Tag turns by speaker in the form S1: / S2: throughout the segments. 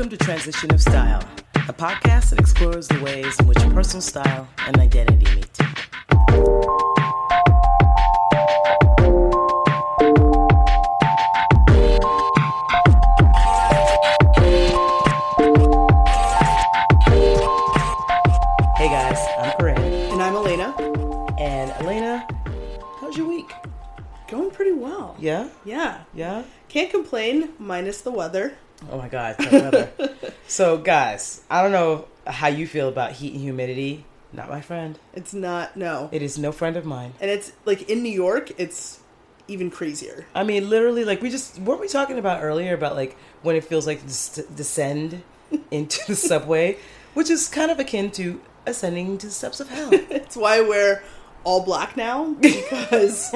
S1: Welcome to Transition of Style, a podcast that explores the ways in which personal style and identity meet.
S2: Can't complain, minus the weather.
S1: Oh my god, weather. so guys, I don't know how you feel about heat and humidity. Not my friend.
S2: It's not, no.
S1: It is no friend of mine.
S2: And it's like in New York, it's even crazier.
S1: I mean, literally, like we just weren't we talking about earlier about like when it feels like des- descend into the subway, which is kind of akin to ascending to the steps of hell.
S2: It's why I wear all black now because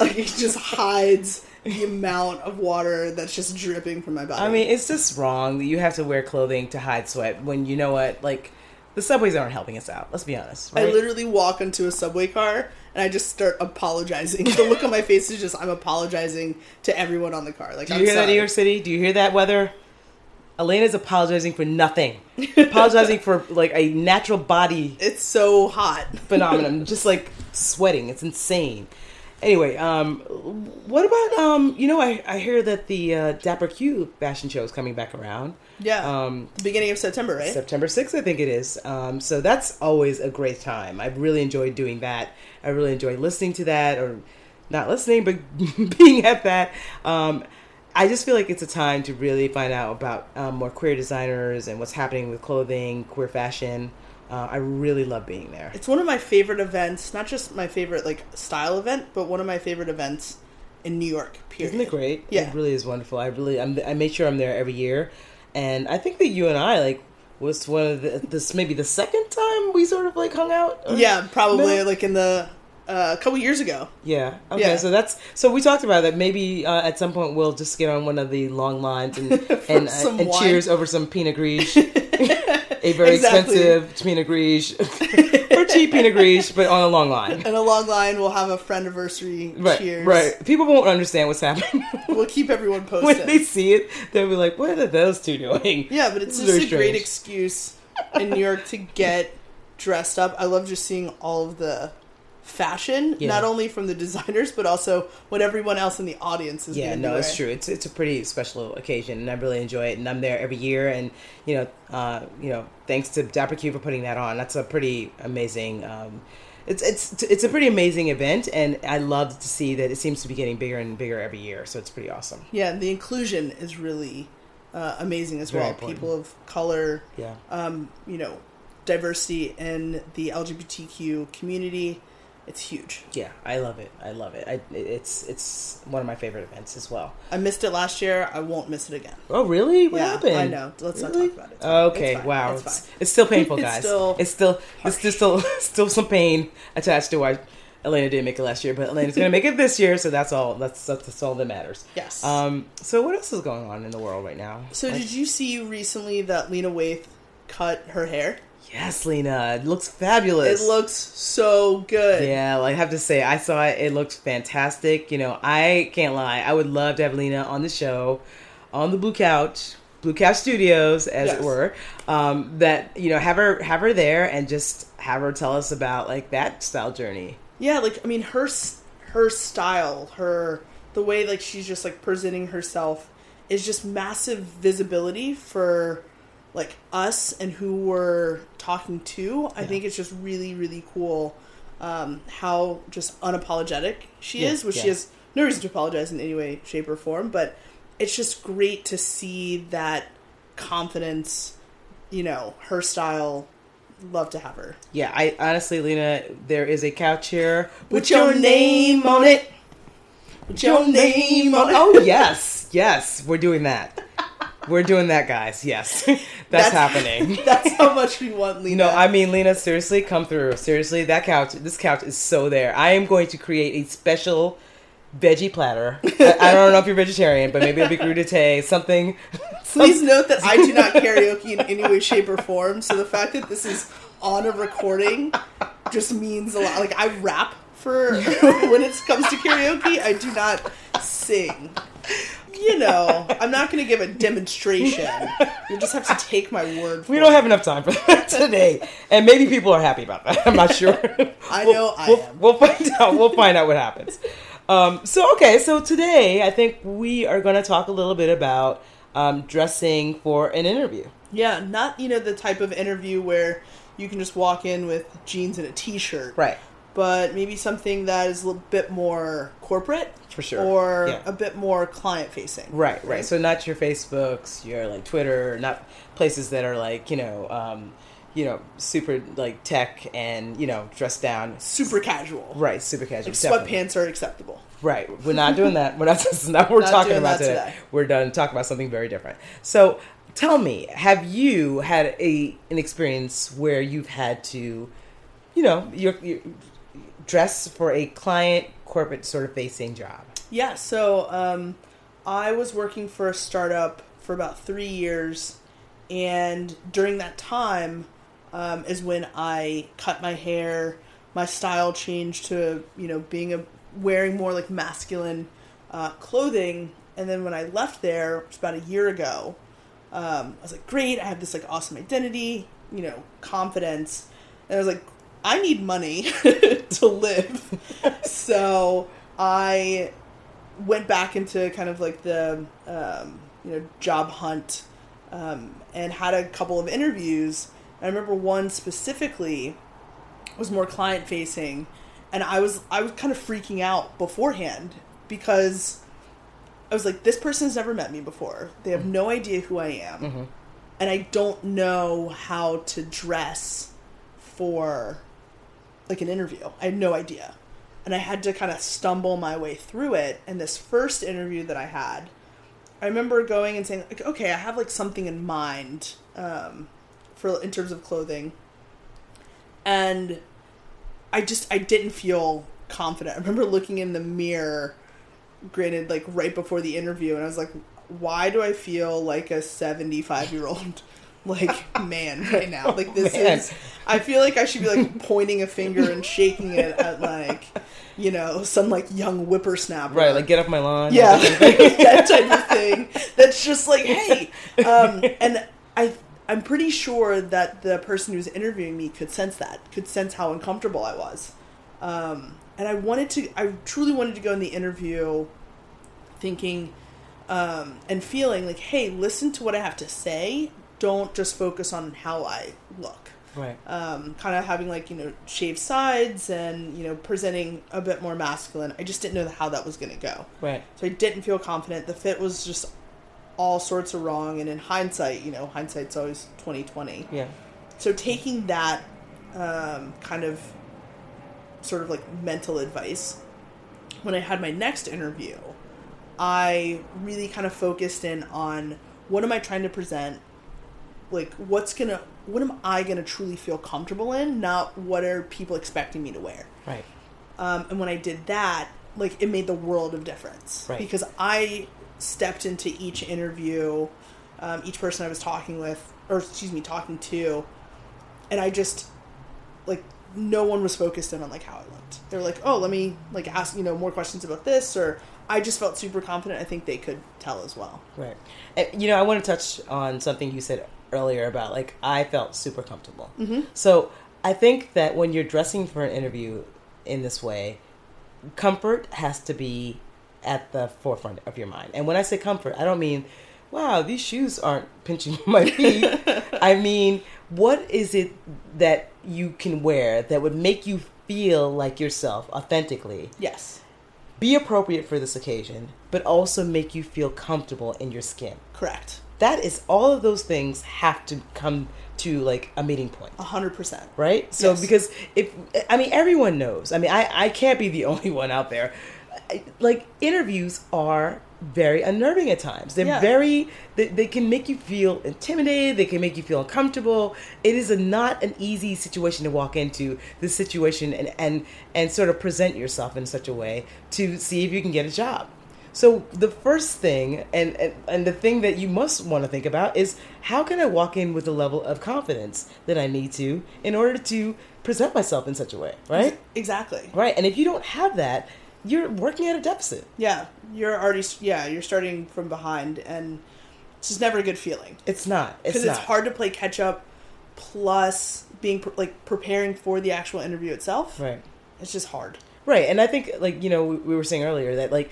S2: like it just hides the amount of water that's just dripping from my body.
S1: I mean, it's just wrong that you have to wear clothing to hide sweat when you know what, like the subways aren't helping us out. Let's be honest.
S2: I literally walk into a subway car and I just start apologizing. the look on my face is just I'm apologizing to everyone on the car. Like,
S1: Do
S2: I'm
S1: you hear that. New York City? Do you hear that weather? Elena's apologizing for nothing. apologizing for like a natural body
S2: It's so hot.
S1: phenomenon, just like sweating. It's insane. Anyway, um, what about um, you know, I, I hear that the uh, Dapper Q fashion show is coming back around.
S2: Yeah.
S1: Um,
S2: Beginning of September, right?
S1: September 6th, I think it is. Um, so that's always a great time. I've really enjoyed doing that. I really enjoy listening to that, or not listening, but being at that. Um, I just feel like it's a time to really find out about um, more queer designers and what's happening with clothing, queer fashion. Uh, I really love being there.
S2: It's one of my favorite events, not just my favorite like style event, but one of my favorite events in New York. Period.
S1: Isn't it great?
S2: Yeah.
S1: it really is wonderful. I really, I'm, I make sure I'm there every year, and I think that you and I like was one of the this maybe the second time we sort of like hung out.
S2: Yeah, probably
S1: No?
S2: like in the uh, a couple years ago.
S1: Yeah. Okay.
S2: Yeah.
S1: So that's so we talked about that. Maybe uh, at some point we'll just get on one of the long lines and and, uh, and cheers over some Pinot Gris, a very
S2: Exactly.
S1: expensive Pinot Gris or cheap Pinot Gris, but on a long line.
S2: And a long line, we'll have a friend anniversary
S1: Right.
S2: cheers.
S1: Right. People won't understand what's happening
S2: We'll keep everyone posted.
S1: when they see it. They'll be like, "What are those two doing?"
S2: yeah, but it's just a
S1: very
S2: great excuse in New York to get dressed up. I love just seeing all of the fashion,
S1: Yeah.
S2: not only from the designers, but also what everyone else in the audience is
S1: Yeah, no, it's true. It's it's a pretty special occasion, and I really enjoy it. And I'm there every year, and you know, uh, you know, thanks to Dapper Q for putting that on. That's a pretty amazing. Um, it's it's it's a pretty amazing event, and I love to see that it seems to be getting bigger and bigger every year. So it's pretty awesome.
S2: Yeah, the inclusion is really uh, amazing as
S1: Very
S2: well.
S1: important.
S2: People of color,
S1: Yeah,
S2: um, you know, diversity in the LGBTQ community. It's huge.
S1: yeah, I love it. I love it. I, it's it's one of my favorite events as well.
S2: I missed it last year. I won't miss it again.
S1: Oh, really? What
S2: yeah,
S1: happened?
S2: I know. Let's
S1: Really?
S2: not talk about it. It's.
S1: Okay,
S2: It's
S1: wow.
S2: It's
S1: It's, it's still painful, guys.
S2: still
S1: it's still it's
S2: harsh.
S1: still still some pain attached to why Elena didn't make it last year, but Elena's gonna make it this year, so that's all. That's that's, that's all that matters.
S2: Yes.
S1: Um. So what else is going on in the world right now?
S2: so,
S1: Like-
S2: did you see recently that Lena Waithe cut her hair?
S1: Yes, Lena, it looks fabulous.
S2: It looks so good.
S1: Yeah, like, I have to say, I saw it. It looks fantastic. You know, I can't lie. I would love to have Lena on the show, on the Blue Couch, Blue Couch Studios, as
S2: Yes.
S1: it were. Um, that you know, have her have her there and just have her tell us about like that style journey.
S2: Yeah, like I mean, her her style, her the way like she's just like presenting herself is just massive visibility for like us and who we're talking to. I
S1: Yeah.
S2: think it's just really really cool um, how just unapologetic she
S1: Yeah,
S2: is, which she has no reason to apologize in any way, shape, or form. But it's just great to see that confidence. You know, her style. Love to have her.
S1: Yeah, I honestly, Lena, there is a couch here
S2: With your name on it. With your name on it.
S1: Oh yes, yes, we're doing that. We're doing that, guys. Yes, that's, happening.
S2: That's how much we want Lena.
S1: Know, I mean, Lena, seriously, come through. Seriously, that couch, this couch is so there. I am going to create a special veggie platter. I, I don't know if you're vegetarian, but maybe it'll be crudité, something.
S2: Please note that I do not karaoke in any way, shape, or form. So the fact that this is on a recording just means a lot. Like I rap for when it comes to karaoke. I do not sing. You know, I'm not going to give a demonstration. You just have to take my word. For
S1: We don't
S2: it.
S1: have enough time for that today, and maybe people are happy about that. I'm not sure.
S2: I
S1: We'll-
S2: know I
S1: we'll,
S2: am.
S1: We'll find out. We'll find out what happens. Um, so okay, so today I think we are going to talk a little bit about um, dressing for an interview.
S2: Yeah, not you know the type of interview where you can just walk in with jeans and a t-shirt,
S1: Right.
S2: But maybe something that is a little bit more corporate,
S1: For sure.
S2: or
S1: Yeah.
S2: a bit more client facing.
S1: Right, right. So not your Facebooks, your like Twitter, not places that are like you know, um, you know, super like tech and you know, dressed down.
S2: super casual.
S1: Right, super casual.
S2: Like sweatpants are acceptable.
S1: Right. We're not doing that. We're not. This is not what we're
S2: Not
S1: talking about today.
S2: today.
S1: We're done talking about something very different. So, tell me, have you had a an experience where you've had to, you know, you're, you dress for a client corporate sort of facing job?
S2: Yeah, so um, I was working for a startup for about three years, and during that time um, is when I cut my hair. My style changed to you know being a wearing more like masculine uh, clothing, and then when I left there, it was about a year ago. Um, I was like, great, I have this like awesome identity, you know, confidence, and I was like, I need money to live, so I went back into kind of like the um, you know job hunt um, and had a couple of interviews. I remember one specifically was more client facing, and I was I was kind of freaking out beforehand because I was like, this person's never met me before. They have no idea who I am,
S1: Mm-hmm.
S2: and I don't know how to dress for like an interview. I had no idea. And I had to kind of stumble my way through it. And this first interview that I had, I remember going and saying, like, okay, I have like something in mind um, for in terms of clothing. And I just I didn't feel confident. I remember looking in the mirror, granted, like right before the interview, and I was like, why do I feel like a seventy five year old like man right now? Like this
S1: Man.
S2: is I feel like I should be like pointing a finger and shaking it at like you know, some like young whippersnapper.
S1: Right, like get off my lawn.
S2: Yeah, that type of thing. That's just like, hey, um, and I, I'm pretty sure that the person who's interviewing me could sense that, could sense how uncomfortable I was, um, and I wanted to, I truly wanted to go in the interview, thinking, um, and feeling like, hey, listen to what I have to say. Don't just focus on how I look
S1: Right.
S2: um, kind of having like you know shaved sides and you know presenting a bit more masculine. I just didn't know how that was going to go,
S1: Right.
S2: so I didn't feel confident. The fit was just all sorts of wrong, and in hindsight, you know, hindsight's always twenty twenty.
S1: Yeah.
S2: So taking that um, kind of sort of like mental advice, when I had my next interview, I really kind of focused in on what am I trying to present, like what's gonna, what am I gonna truly feel comfortable in, not what are people expecting me to wear.
S1: Right.
S2: Um, and when I did that, like it made the world of difference
S1: Right.
S2: because I stepped into each interview, um, each person I was talking with, or excuse me, talking to, and I just like no one was focused in on like how I looked. They were like, "Oh, let me like ask you know more questions about this," or I just felt super confident. I think they could tell as well.
S1: Right. You know, I want to touch on something you said earlier about like I felt super comfortable. Mm-hmm. So I think that when you're dressing for an interview in this way, comfort has to be at the forefront of your mind. And when I say comfort, I don't mean, wow, these shoes aren't pinching my feet. I mean, what is it that you can wear that would make you feel like yourself authentically?
S2: Yes,
S1: Be appropriate for this occasion, but also make you feel comfortable in your skin.
S2: correct,
S1: That is all of those things have to come to like a meeting point
S2: a hundred percent.
S1: right? So
S2: Yes.
S1: because if I mean everyone knows, I mean I I can't be the only one out there. Like interviews are very unnerving at times. They're
S2: Yeah.
S1: very they, they can make you feel intimidated. They can make you feel uncomfortable. It is a, not an easy situation to walk into this situation and and and sort of present yourself in such a way to see if you can get a job. So the first thing and, and and the thing that you must want to think about is how can I walk in with the level of confidence that I need to in order to present myself in such a way, right?
S2: Exactly.
S1: Right. And if you don't have that, you're working at a deficit.
S2: Yeah, you're already yeah you're starting from behind, and it's just never a good feeling
S1: It's not. It's
S2: because
S1: not.
S2: it's hard to play catch up. Plus, being pre- like preparing for the actual interview itself,
S1: Right.
S2: it's just hard.
S1: Right, and I think like you know we, we were saying earlier that like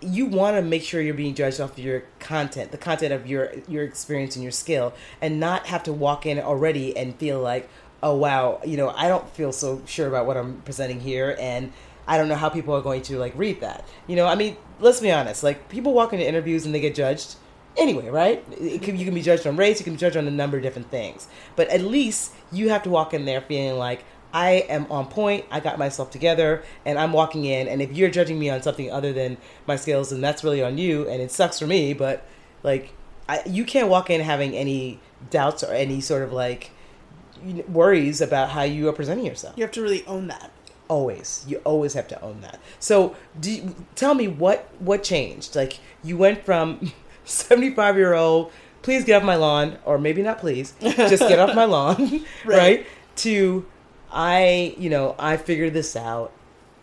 S1: you want to make sure you're being judged off of your content, the content of your your experience and your skill, and not have to walk in already and feel like, oh wow, you know I don't feel so sure about what I'm presenting here, and I don't know how people are going to like read that. You know, I mean, let's be honest, like people walk into interviews and they get judged anyway, right? Can, you can be judged on race, you can be judged on a number of different things, but at least you have to walk in there feeling like I am on point. I got myself together, and I'm walking in. And if you're judging me on something other than my skills, then that's really on you, and it sucks for me. But like, I, you can't walk in having any doubts or any sort of like worries about how you are presenting yourself.
S2: You have to really own that.
S1: Always, you always have to own that. So, do you, tell me what what changed? Like, you went from 75 year old, please get off my lawn, or maybe not please, just get off my lawn, right.
S2: Right.
S1: To I, you know, I figured this out.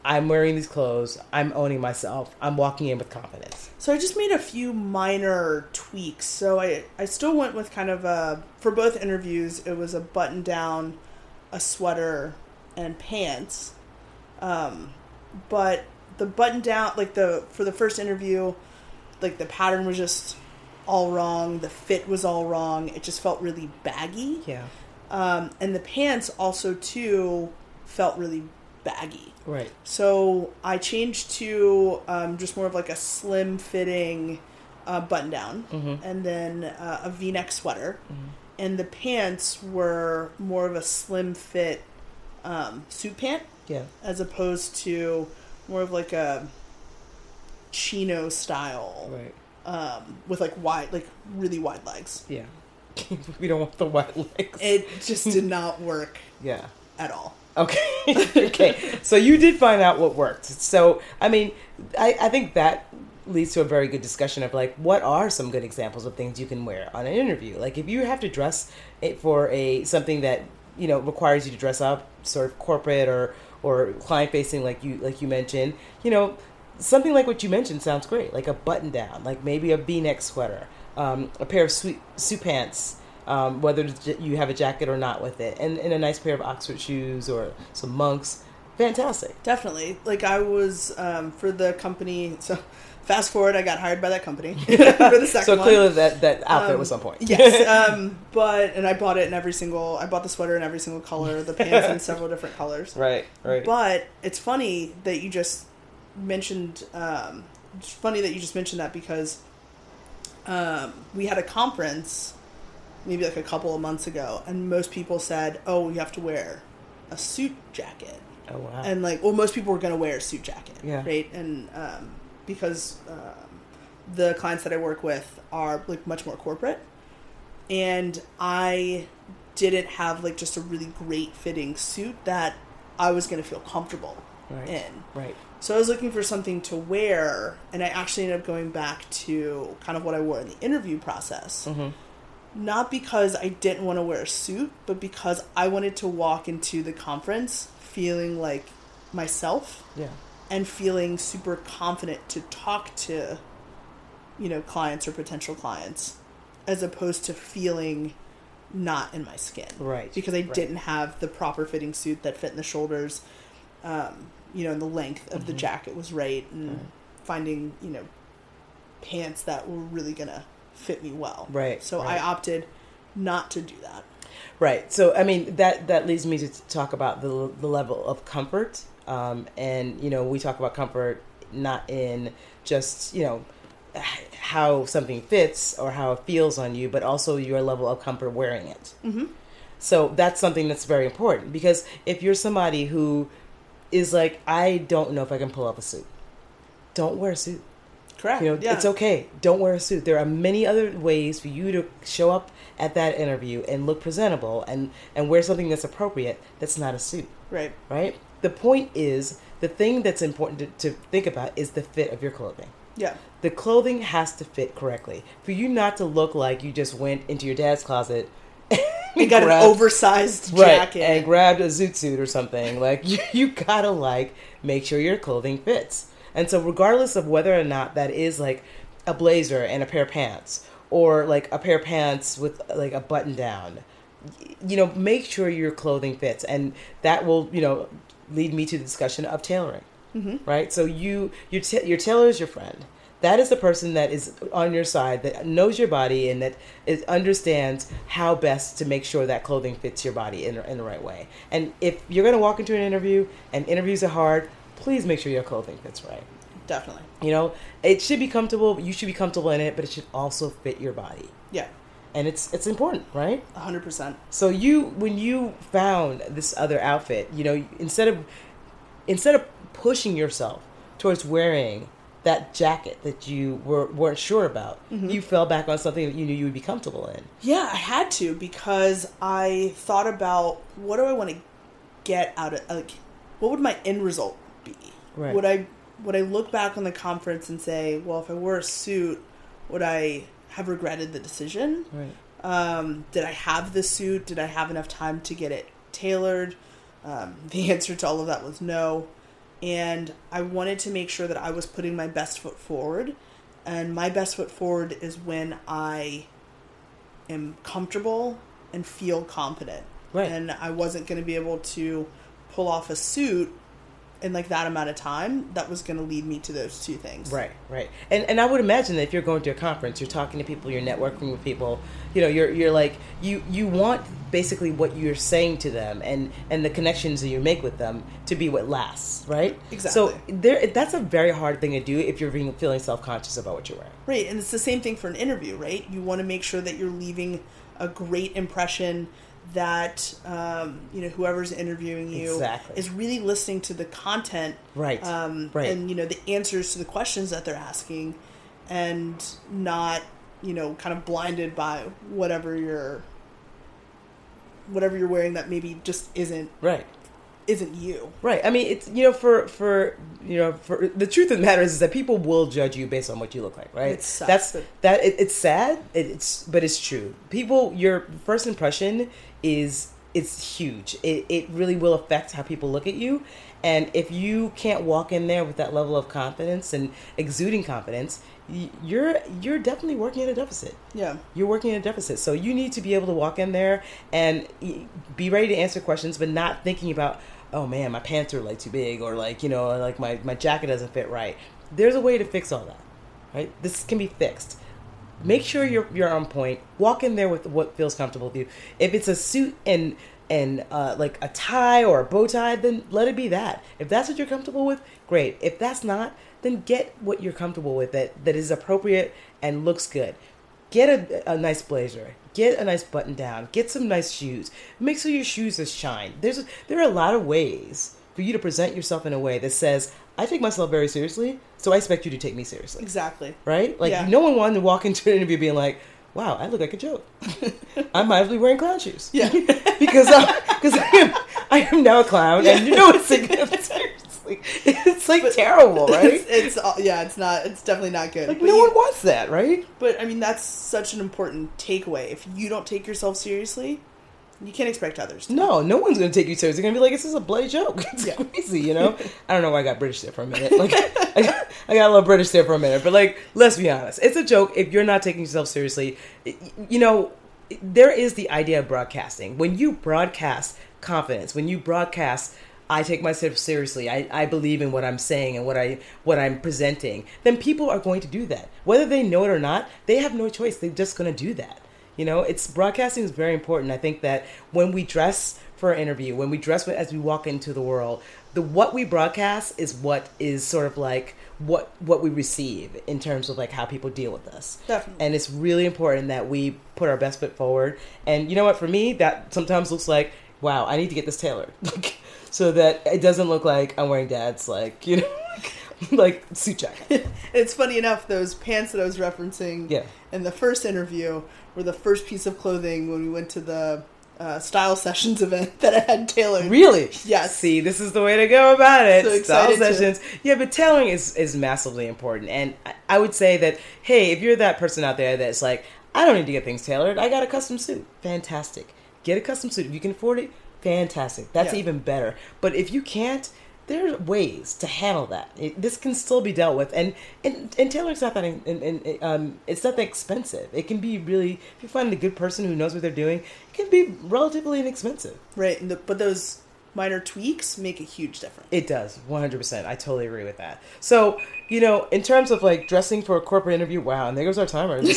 S1: I'm wearing these clothes. I'm owning myself. I'm walking in with confidence.
S2: So I just made a few minor tweaks. So I I still went with kind of a for both interviews. It was a button down, a sweater, and pants. Um, but the button down, like the for the first interview, like the pattern was just all wrong. The fit was all wrong. It just felt really baggy.
S1: Yeah.
S2: Um, and the pants also too felt really baggy.
S1: Right.
S2: So I changed to um, just more of like a slim fitting uh, button down,
S1: Mhm.
S2: and then uh, a V neck sweater,
S1: Mhm.
S2: and the pants were more of a slim fit um, suit pant
S1: Yeah.
S2: as opposed to more of like a chino style
S1: Right.
S2: um, with like wide, like really wide legs.
S1: Yeah. we don't want the white legs.
S2: It just did not work
S1: yeah.
S2: at all.
S1: Okay. okay. So you did find out what worked. So I mean, I, I think that leads to a very good discussion of like what are some good examples of things you can wear on an interview. Like if you have to dress it for a something that you know requires you to dress up, sort of corporate or or client facing, like you like you mentioned, you know. Something like what you mentioned sounds great, like a button down, like maybe a V-neck sweater, um, a pair of suit, suit pants, um, whether you have a jacket or not with it, and, and a nice pair of Oxford shoes or some monks. Fantastic.
S2: Definitely. Like I was um, for the company. So fast forward, I got hired by that company for the second
S1: So
S2: one.
S1: clearly that, that outfit
S2: Um,
S1: was on point.
S2: yes. Um, but and I bought it in every single. I bought the sweater in every single color, the pants in several different colors.
S1: right, right.
S2: But it's funny that you just mentioned. Um, it's funny that you just mentioned that because um, we had a conference maybe like a couple of months ago, and most people said, "Oh, you have to wear a suit jacket."
S1: oh, wow.
S2: and like well most people were going to wear a suit jacket
S1: Yeah.
S2: right and um, because um, the clients that i work with are like much more corporate and i didn't have like just a really great fitting suit that i was going to feel comfortable
S1: right,
S2: in
S1: right.
S2: So i was looking for something to wear and i actually ended up going back to kind of what i wore in the interview process
S1: hmm
S2: not because I didn't want to wear a suit, but because I wanted to walk into the conference feeling like myself
S1: Yeah.
S2: and feeling super confident to talk to, you know, clients or potential clients, as opposed to feeling not in my skin.
S1: Right.
S2: Because I
S1: right.
S2: didn't have the proper fitting suit that fit in the shoulders, um, you know, and the length of the
S1: Mhm.
S2: jacket was right, and
S1: Right.
S2: finding, you know, pants that were really going to fit me well.
S1: Right,
S2: So
S1: right.
S2: I opted not to do that.
S1: Right. So I mean that that leads me to talk about the the level of comfort, um, and you know we talk about comfort not in just you know how something fits or how it feels on you, but also your level of comfort wearing it.
S2: Mm-hmm.
S1: So that's something that's very important because if you're somebody who is like, I don't know if I can pull off a suit, don't wear a suit.
S2: Correct.
S1: You know,
S2: yeah.
S1: it's okay. Don't wear a suit. There are many other ways for you to show up at that interview and look presentable and and wear something that's appropriate. That's not a suit,
S2: Right.
S1: right? The point is the thing that's important to, to think about is the fit of your clothing.
S2: Yeah.
S1: The clothing has to fit correctly for you not to look like you just went into your dad's closet.
S2: You got
S1: grabbed-
S2: an oversized
S1: right,
S2: jacket.
S1: and grabbed a zoot suit or something. Like you, you gotta like make sure your clothing fits. And so, regardless of whether or not that is like a blazer and a pair of pants, or like a pair of pants with like a button down, you know, make sure your clothing fits, and that will, you know, lead me to the discussion of tailoring. Mm-hmm. Right. So you your ta- your tailor is your friend. That is the person that is on your side that knows your body and that is, understands how best to make sure that clothing fits your body in, in the right way. And if you're going to walk into an interview and interviews are hard, please make sure your clothing fits right.
S2: Definitely.
S1: You know, it should be comfortable. You should be comfortable in it, but it should also fit your body,
S2: Yeah.
S1: and it's it's important, right?
S2: hundred percent.
S1: So you, when you found this other outfit, you know, instead of instead of pushing yourself towards wearing that jacket that you were weren't sure about, you fell back on something that you knew you would be comfortable in.
S2: Yeah, I had to because I thought about what do I want to get out of like what would my end result be?
S1: Right.
S2: Would I would I look back on the conference and say, well, if I wore a suit, would I have regretted the decision?
S1: Right.
S2: Um, did I have the suit? Did I have enough time to get it tailored? Um, the answer to all of that was no. And I wanted to make sure that I was putting my best foot forward. And my best foot forward is when I am comfortable and feel confident.
S1: Right.
S2: And I wasn't going to be able to pull off a suit in like that amount of time that was going to lead me to those two things.
S1: Right, right. And and I would imagine that if you're going to a conference, you're talking to people, you're networking with people, you know, you're you're like you you want basically what you're saying to them and and the connections that you make with them to be what lasts, right?
S2: Exactly.
S1: So there that's a very hard thing to do if you're being, feeling self-conscious about what you're wearing.
S2: Right, and it's the same thing for an interview, right? You want to make sure that you're leaving a great impression that um, you know whoever's interviewing you
S1: Exactly.
S2: is really listening to the content,
S1: Right,
S2: Um,
S1: right.
S2: and you know the answers to the questions that they're asking, and not you know kind of blinded by whatever you're whatever you're wearing that maybe just isn't
S1: Right.
S2: isn't you.
S1: Right. I mean, it's you know, for for you know, for the truth of the matter is, is that people will judge you based on what you look like, right? That's
S2: but-
S1: that. It, it's sad. It, it's but it's true. People, your first impression is it's huge. It it really will affect how people look at you, and if you can't walk in there with that level of confidence and exuding confidence, you're you're definitely working at a deficit
S2: Yeah,
S1: you're working at a deficit. So you need to be able to walk in there and be ready to answer questions, but not thinking about, oh man, my pants are like too big, or like you know, like my my jacket doesn't fit right. There's a way to fix all that, right? This can be fixed. Make sure you're you're on point. Walk in there with what feels comfortable with you. If it's a suit and and uh, like a tie or a bow tie, then let it be that. If that's what you're comfortable with, great. If that's not, then get what you're comfortable with that that is appropriate and looks good get a, a nice blazer get a nice button down get some nice shoes make sure your shoes are shine there's there are a lot of ways for you to present yourself in a way that says i take myself very seriously so i expect you to take me seriously
S2: exactly.
S1: right like
S2: Yeah.
S1: no one wanted to walk into an interview being like wow i look like a joke i might as well be wearing clown shoes
S2: Yeah.
S1: because because I am, I am now a clown and you know it's like seriously it's like terrible right
S2: It's, it's yeah, it's not. It's definitely not good.
S1: like
S2: But
S1: no
S2: you-
S1: one wants that right
S2: But I mean, that's such an important takeaway. If you don't take yourself seriously, you can't expect others. To.
S1: No, no one's gonna take you seriously. They're gonna be like, "This is a bloody joke." It's
S2: Yeah.
S1: crazy, you know. I don't know why I got British there for a minute. Like, I got, I got a little British there for a minute, but like, let's be honest, it's a joke. If you're not taking yourself seriously, you know, there is the idea of broadcasting. When you broadcast confidence, when you broadcast, I take myself seriously. I, I believe in what I'm saying and what I what I'm presenting. Then people are going to do that, whether they know it or not. They have no choice. They're just going to do that. You know, it's broadcasting is very important. I think that when we dress for an interview, when we dress as we walk into the world, the what we broadcast is what is sort of like what what we receive in terms of like how people deal with us.
S2: Definitely.
S1: And it's really important that we put our best foot forward. And you know what? For me, that sometimes looks like, wow, I need to get this tailored, like, so that it doesn't look like I'm wearing dad's like you know, like suit jacket.
S2: It's funny enough, those pants that I was referencing
S1: Yeah.
S2: in the first interview were the first piece of clothing when we went to the uh, style sessions event that I had tailored.
S1: Really?
S2: Yes.
S1: See, this is the way to go about it.
S2: So
S1: Style
S2: excited to-
S1: sessions. Yeah, but tailoring is, is massively important. And I, I would say that, hey, if you're that person out there that's like, I don't need to get things tailored, I got a custom suit. Fantastic. Get a custom suit. If you can afford it, fantastic. That's
S2: Yeah.
S1: even better. But if you can't, there's ways to handle that. It, this can still be dealt with, and and, and tailoring's not that, in, in, in, um, it's not that expensive. It can be really, if you find a good person who knows what they're doing, it can be relatively inexpensive.
S2: Right, and the, but those minor tweaks make a huge difference.
S1: It does, 100%. I totally agree with that. So, you know, in terms of like dressing for a corporate interview, wow, and there goes our timer.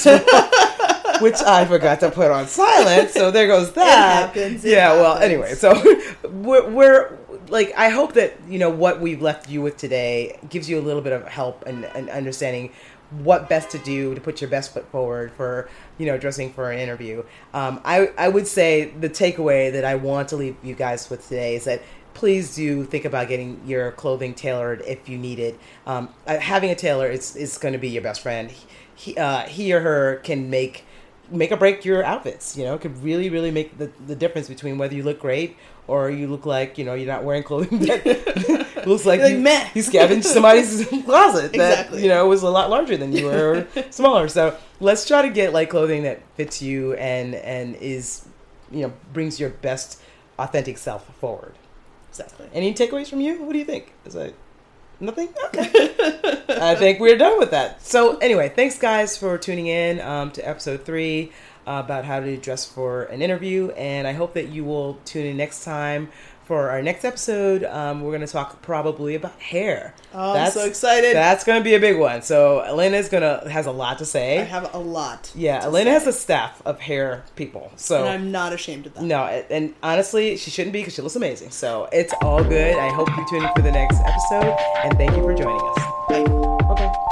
S1: which I forgot to put on silent. So there goes that.
S2: It happens, it
S1: yeah. Well, anyway, so we're, we're like, I hope that you know what we've left you with today gives you a little bit of help and, and understanding what best to do to put your best foot forward for you know dressing for an interview. Um, I I would say the takeaway that I want to leave you guys with today is that please do think about getting your clothing tailored if you need it. Um, uh, having a tailor is is going to be your best friend. He uh, he or her can make make or break your outfits. You know, it could really really make the the difference between whether you look great or you look like you know you're not wearing clothing that looks like,
S2: Like,
S1: you, you scavenged somebody's closet that
S2: Exactly.
S1: you know was a lot larger than you were or smaller. So let's try to get like clothing that fits you and and is you know brings your best authentic self forward.
S2: Exactly.
S1: Any takeaways from you? What do you think? Is that nothing? Okay. I think we're done with that. So anyway, thanks guys for tuning in um, to episode three about how to dress for an interview, and I hope that you will tune in next time for our next episode. Um, we're going to talk probably about hair.
S2: Oh, I'm so excited.
S1: That's going to be a big one. So Elena's gonna has a lot to say.
S2: I have a lot.
S1: yeah, Elena
S2: say.
S1: has a staff of hair people. So
S2: and I'm not ashamed of that.
S1: no, and honestly, she shouldn't be because she looks amazing. So it's all good. I hope you tune in for the next episode, and thank you for joining us.